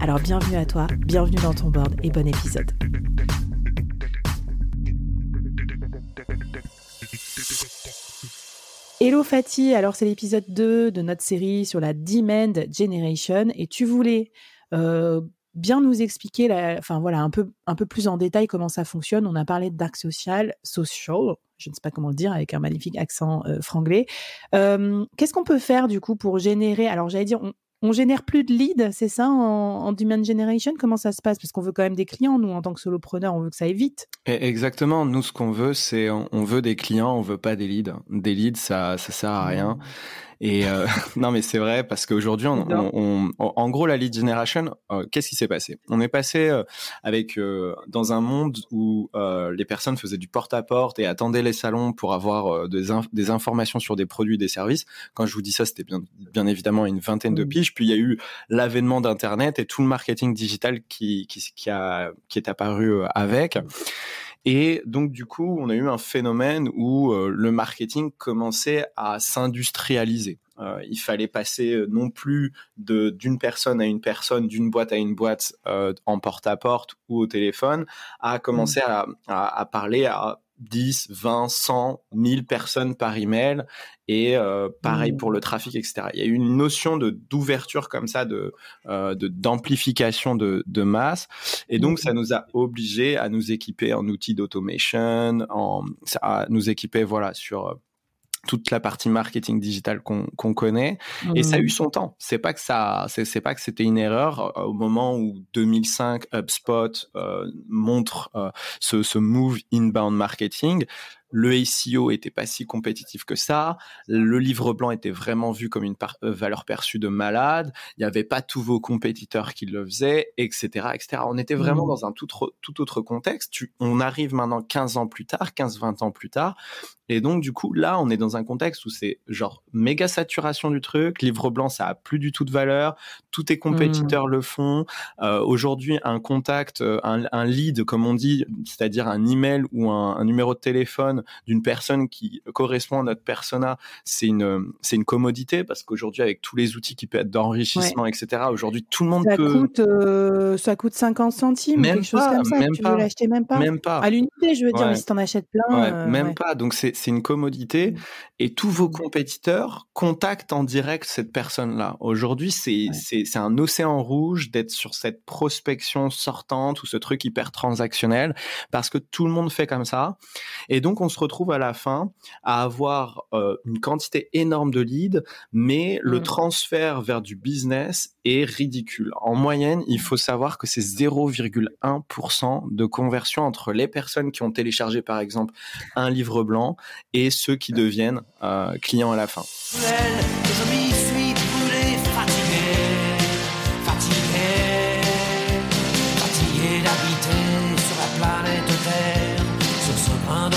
Alors bienvenue à toi, bienvenue dans ton board et bon épisode. Hello Fatih, alors c'est l'épisode 2 de notre série sur la Demand Generation et tu voulais euh, bien nous expliquer, enfin voilà, un peu, plus en détail comment ça fonctionne. On a parlé de social, social, je ne sais pas comment le dire avec un magnifique accent euh, franglais. Euh, Qu'est-ce qu'on peut faire du coup pour générer Alors j'allais dire, on, on génère plus de leads, c'est ça, en, demand generation? Comment ça se passe? Parce qu'on veut quand même des clients, nous, en tant que solopreneur, on veut que ça aille vite. Exactement. Nous, ce qu'on veut, c'est on veut des clients, on veut pas des leads. Des leads, ça, ça sert à rien. Et euh, non, mais c'est vrai parce qu'aujourd'hui, on, on, en gros, la lead generation, euh, qu'est-ce qui s'est passé? On est passé euh, avec dans un monde où les personnes faisaient du porte-à-porte et attendaient les salons pour avoir des, des, informations sur des produits, des services. Quand je vous dis ça, c'était bien, bien évidemment une vingtaine de piges. Puis il y a eu l'avènement d'Internet et tout le marketing digital qui, qui, qui, a, qui est apparu avec. Et donc du coup, on a eu un phénomène où euh, le marketing commençait à s'industrialiser. Euh, il fallait passer euh, non plus d'une personne à une personne, d'une boîte à une boîte en porte-à-porte ou au téléphone, à commencer mmh. à, à parler à 10, 20, 100, 1000 personnes par email et euh, pareil mmh. pour le trafic, etc. Il y a eu une notion de d'ouverture comme ça, de euh, d'amplification de, de, masse et donc ça mmh. nous a obligés à nous équiper en outils d'automation, en à nous équiper voilà sur euh, toute la partie marketing digital qu'on connaît. Et ça a eu mmh. son temps. C'est pas que ça c'est pas que c'était une erreur euh, au moment où 2005 HubSpot euh, montre euh, ce, ce move inbound marketing le SEO était pas si compétitif que ça, le livre blanc était vraiment vu comme une euh, valeur perçue de malade, il n'y avait pas tous vos compétiteurs qui le faisaient, etc., etc. On était vraiment mmh. dans un tout, tout autre contexte. on arrive maintenant 15 ans plus tard, 15-20 ans plus tard, et donc du coup là, on est dans un contexte où c'est genre méga saturation du truc, livre blanc ça a plus du tout de valeur, tous tes compétiteurs mmh. le font. Euh, aujourd'hui, un contact, euh, un, lead comme on dit, c'est-à-dire un email ou un numéro de téléphone d'une personne qui correspond à notre persona, c'est une c'est une commodité parce qu'aujourd'hui avec tous les outils qui peuvent être d'enrichissement, etc. Aujourd'hui tout le monde ça peut. Coûte, euh, ça coûte 50 centimes, quelque chose comme ça. Même tu pas, veux l'acheter même pas. Même pas. À l'unité, je veux dire, mais si t'en achètes plein. Euh, même pas. Donc c'est c'est une commodité mm. et tous vos compétiteurs contactent en direct cette personne-là. Aujourd'hui, c'est c'est c'est un océan rouge d'être sur cette prospection sortante ou ce truc hyper transactionnel parce que tout le monde fait comme ça et donc on se retrouve à la fin à avoir euh, une quantité énorme de leads, mais le mmh. transfert vers du business est ridicule. En moyenne, il faut savoir que c'est 0,1% de conversion entre les personnes qui ont téléchargé par exemple un livre blanc et ceux qui deviennent euh, clients à la fin.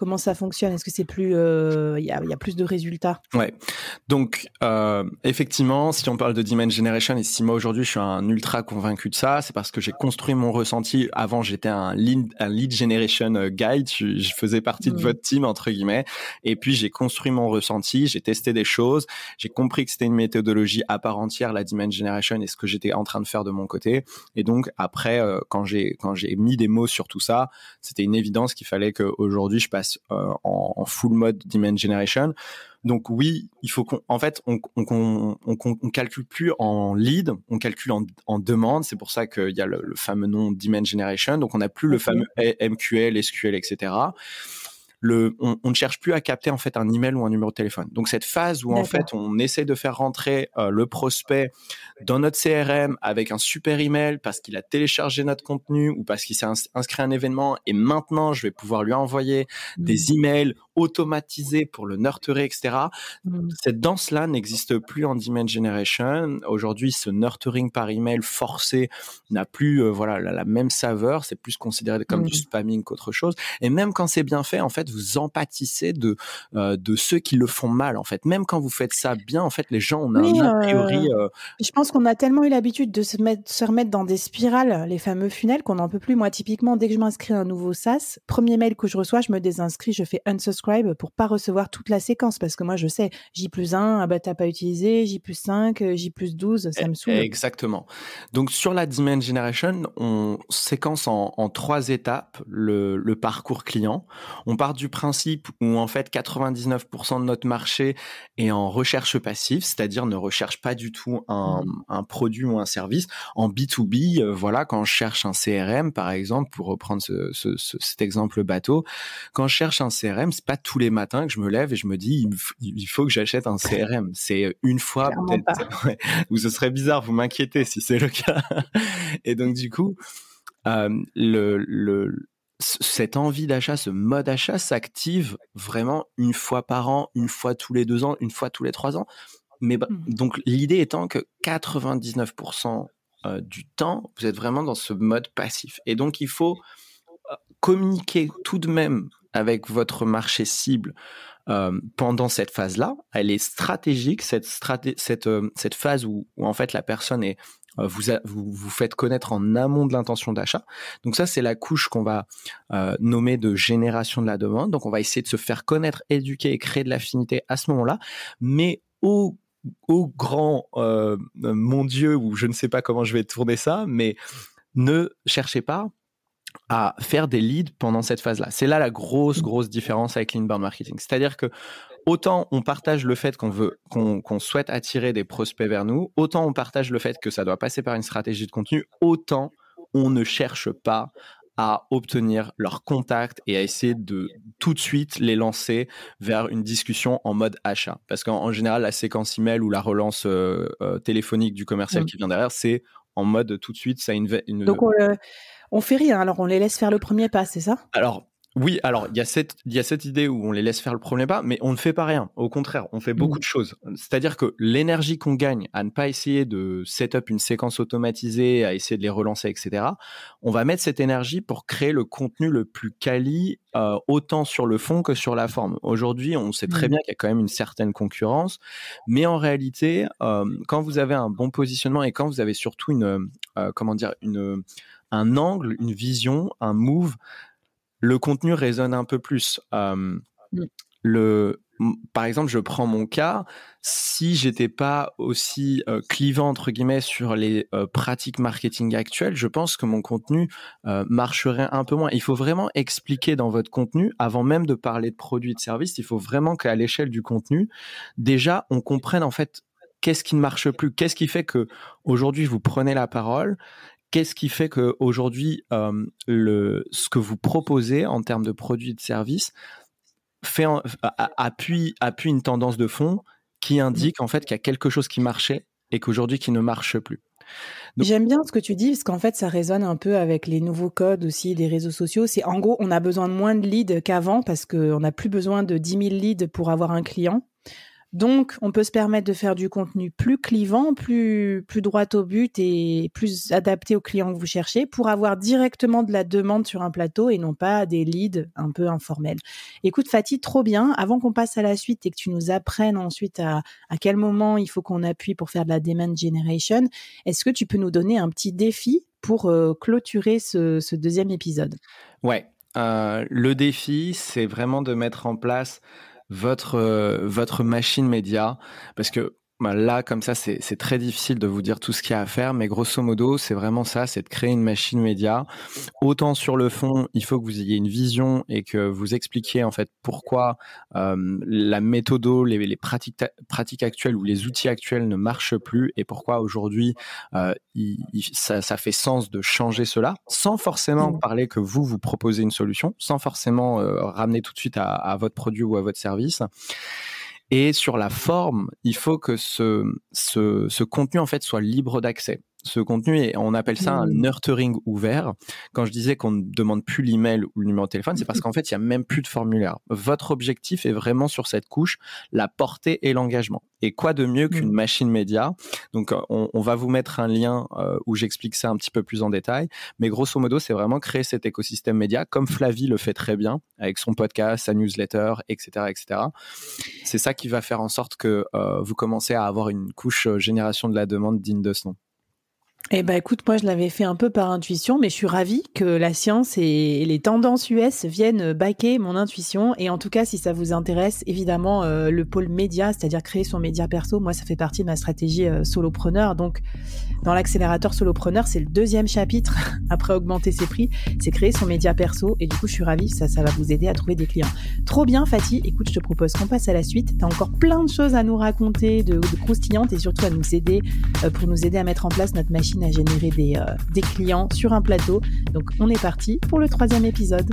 Comment ça fonctionne? Est-ce que c'est plus, euh, il y, a, y, a, plus de résultats? Ouais. Donc euh, effectivement, si on parle de demand generation et si moi aujourd'hui je suis un ultra convaincu de ça, c'est parce que j'ai construit mon ressenti. Avant, j'étais un lead, un lead generation euh, guide. Je, faisais partie de mmh. votre team entre guillemets. Et puis j'ai construit mon ressenti. J'ai testé des choses. J'ai compris que c'était une méthodologie à part entière la demand generation et ce que j'étais en train de faire de mon côté. Et donc après, euh, quand j'ai quand j'ai mis des mots sur tout ça, c'était une évidence qu'il fallait qu'aujourd'hui je passe euh, en, full mode demand generation. Donc oui, il faut qu'on, en fait, on, on, on, calcule plus en lead, on calcule en, demande. C'est pour ça qu'il y a le, fameux nom demand generation. Donc on n'a plus le fameux MQL, SQL, etc. le, on, ne cherche plus à capter en fait un email ou un numéro de téléphone. Donc cette phase où en fait on essaie de faire rentrer euh, le prospect dans notre CRM avec un super email parce qu'il a téléchargé notre contenu ou parce qu'il s'est inscrit à un événement et maintenant je vais pouvoir lui envoyer des mmh. emails automatisés pour le nurturer, etc. Mmh. Cette danse-là n'existe plus en demand generation. Aujourd'hui, ce nurturing par email forcé n'a plus euh, voilà la, même saveur. C'est plus considéré comme du mmh. spamming qu'autre chose. Et même quand c'est bien fait, en fait, vous empâtissez de euh, de ceux qui le font mal. En fait, même quand vous faites ça bien, en fait, les gens ont un a priori. Je pense qu'on a tellement eu l'habitude de se, mettre, se remettre dans des spirales, les fameux funnels, qu'on n'en peut plus. Moi, typiquement, dès que je m'inscris à un nouveau SaaS, premier mail que je reçois, je me désinscris, je fais unsubscribe pour pas recevoir toute la séquence parce que moi, je sais, J plus 1, ah bah t'as pas utilisé, J plus 5, J plus 12, ça me saoule. Exactement. Donc, sur la Demand Generation, on séquence en, en trois étapes le, le parcours client. On part du principe où, en fait, 99% de notre marché est en recherche passive, c'est-à-dire ne recherche pas du tout un, mmh. un produit ou un service. En B2B, euh, voilà, quand je cherche un CRM, par exemple, pour reprendre ce, ce, cet exemple bateau, quand je cherche un CRM, c'est pas tous les matins que je me lève et je me dis, il, faut que j'achète un CRM. C'est une fois peut-être, ouais, ce serait bizarre, vous m'inquiétez si c'est le cas. et donc, du coup, euh, le, le, cette envie d'achat, ce mode achat s'active vraiment une fois par an, une fois tous les deux ans, une fois tous les trois ans. Mais bah, mmh. donc l'idée étant que 99% euh, du temps, vous êtes vraiment dans ce mode passif. Et donc il faut euh, communiquer tout de même avec votre marché cible euh, pendant cette phase-là. Elle est stratégique, cette, cette phase où, en fait la personne est vous, vous, vous faites connaître en amont de l'intention d'achat. Donc ça, c'est la couche qu'on va nommer de génération de la demande. Donc on va essayer de se faire connaître, éduquer et créer de l'affinité à ce moment-là. Mais au au grand euh, mon Dieu, ou je ne sais pas comment je vais tourner ça, mais ne cherchez pas à faire des leads pendant cette phase-là. C'est là la grosse, grosse différence avec l'inbound marketing. C'est-à-dire que autant on partage le fait qu'on veut, qu'on souhaite attirer des prospects vers nous, autant on partage le fait que ça doit passer par une stratégie de contenu, autant on ne cherche pas à obtenir leur contact et à essayer de tout de suite les lancer vers une discussion en mode achat. Parce qu'en général, la séquence email ou la relance euh, euh, téléphonique du commercial mmh. qui vient derrière, c'est en mode tout de suite, ça une, une... Donc on, on fait rien, alors on les laisse faire le premier pas, c'est ça? Alors oui, alors il y a cette y a cette idée où on les laisse faire le premier pas, mais on ne fait pas rien. Au contraire, on fait beaucoup mmh. de choses. C'est-à-dire que l'énergie qu'on gagne à ne pas essayer de set up une séquence automatisée, à essayer de les relancer, etc. On va mettre cette énergie pour créer le contenu le plus quali, euh, autant sur le fond que sur la forme. Aujourd'hui, on sait très mmh. bien qu'il y a quand même une certaine concurrence, mais en réalité, euh, quand vous avez un bon positionnement et quand vous avez surtout une euh, comment dire une un angle, une vision, un move le contenu résonne un peu plus. Euh, le, par exemple, je prends mon cas. Si j'étais pas aussi euh, clivant entre guillemets sur les euh, pratiques marketing actuelles, je pense que mon contenu marcherait un peu moins. Il faut vraiment expliquer dans votre contenu, avant même de parler de produits et de services, il faut vraiment qu'à l'échelle du contenu, déjà, on comprenne en fait qu'est-ce qui ne marche plus, qu'est-ce qui fait que aujourd'hui vous prenez la parole Qu'est-ce qui fait qu'aujourd'hui, euh, le, ce que vous proposez en termes de produits et de services fait appuie, appuie une tendance de fond qui indique en fait qu'il y a quelque chose qui marchait et qu'aujourd'hui qui ne marche plus. J'aime bien ce que tu dis parce qu'en fait ça résonne un peu avec les nouveaux codes aussi des réseaux sociaux. C'est en gros on a besoin de moins de leads qu'avant parce qu'on n'a plus besoin de 10 000 leads pour avoir un client. Donc, on peut se permettre de faire du contenu plus clivant, plus, plus droit au but et plus adapté aux clients que vous cherchez pour avoir directement de la demande sur un plateau et non pas des leads un peu informels. Écoute, Fatih, trop bien. Avant qu'on passe à la suite et que tu nous apprennes ensuite à, à quel moment il faut qu'on appuie pour faire de la demand generation, est-ce que tu peux nous donner un petit défi pour euh, clôturer ce, ce, deuxième épisode? Ouais. Euh, le défi, c'est vraiment de mettre en place votre euh, votre machine média parce que là, comme ça, c'est très difficile de vous dire tout ce qu'il y a à faire, mais grosso modo, c'est vraiment ça, c'est de créer une machine média. Autant sur le fond, il faut que vous ayez une vision et que vous expliquiez en fait pourquoi euh, la méthode, les, les pratiques, pratiques actuelles ou les outils actuels ne marchent plus et pourquoi aujourd'hui euh, ça, ça, fait sens de changer cela, sans forcément mmh. parler que vous vous proposez une solution, sans forcément euh, ramener tout de suite à, à votre produit ou à votre service. Et sur la forme, il faut que ce, ce, ce contenu en fait soit libre d'accès ce contenu on appelle ça un mmh. nurturing ouvert. Quand je disais qu'on ne demande plus l'email ou le numéro de téléphone, c'est parce qu'en fait, il y a même plus de formulaire. Votre objectif est vraiment sur cette couche, la portée et l'engagement. Et quoi de mieux qu'une mmh. machine média? Donc, euh, on, va vous mettre un lien euh, où j'explique ça un petit peu plus en détail. Mais grosso modo, c'est vraiment créer cet écosystème média, comme Flavie le fait très bien avec son podcast, sa newsletter, etc., etc. C'est ça qui va faire en sorte que euh, vous commencez à avoir une couche génération de la demande digne de ce nom. Eh ben écoute, moi je l'avais fait un peu par intuition, mais je suis ravie que la science et les tendances US viennent baquer mon intuition. Et en tout cas, si ça vous intéresse, évidemment, euh, le pôle média, c'est-à-dire créer son média perso, moi ça fait partie de ma stratégie euh, solopreneur. Donc dans l'accélérateur solopreneur, c'est le deuxième chapitre après augmenter ses prix, c'est créer son média perso. Et du coup, je suis ravie, ça, ça va vous aider à trouver des clients. Trop bien, Fatih. Écoute, je te propose qu'on passe à la suite. T'as encore plein de choses à nous raconter, de, croustillantes et surtout à nous aider euh, pour nous aider à mettre en place notre à générer euh, des clients sur un plateau. Donc on est parti pour le troisième épisode.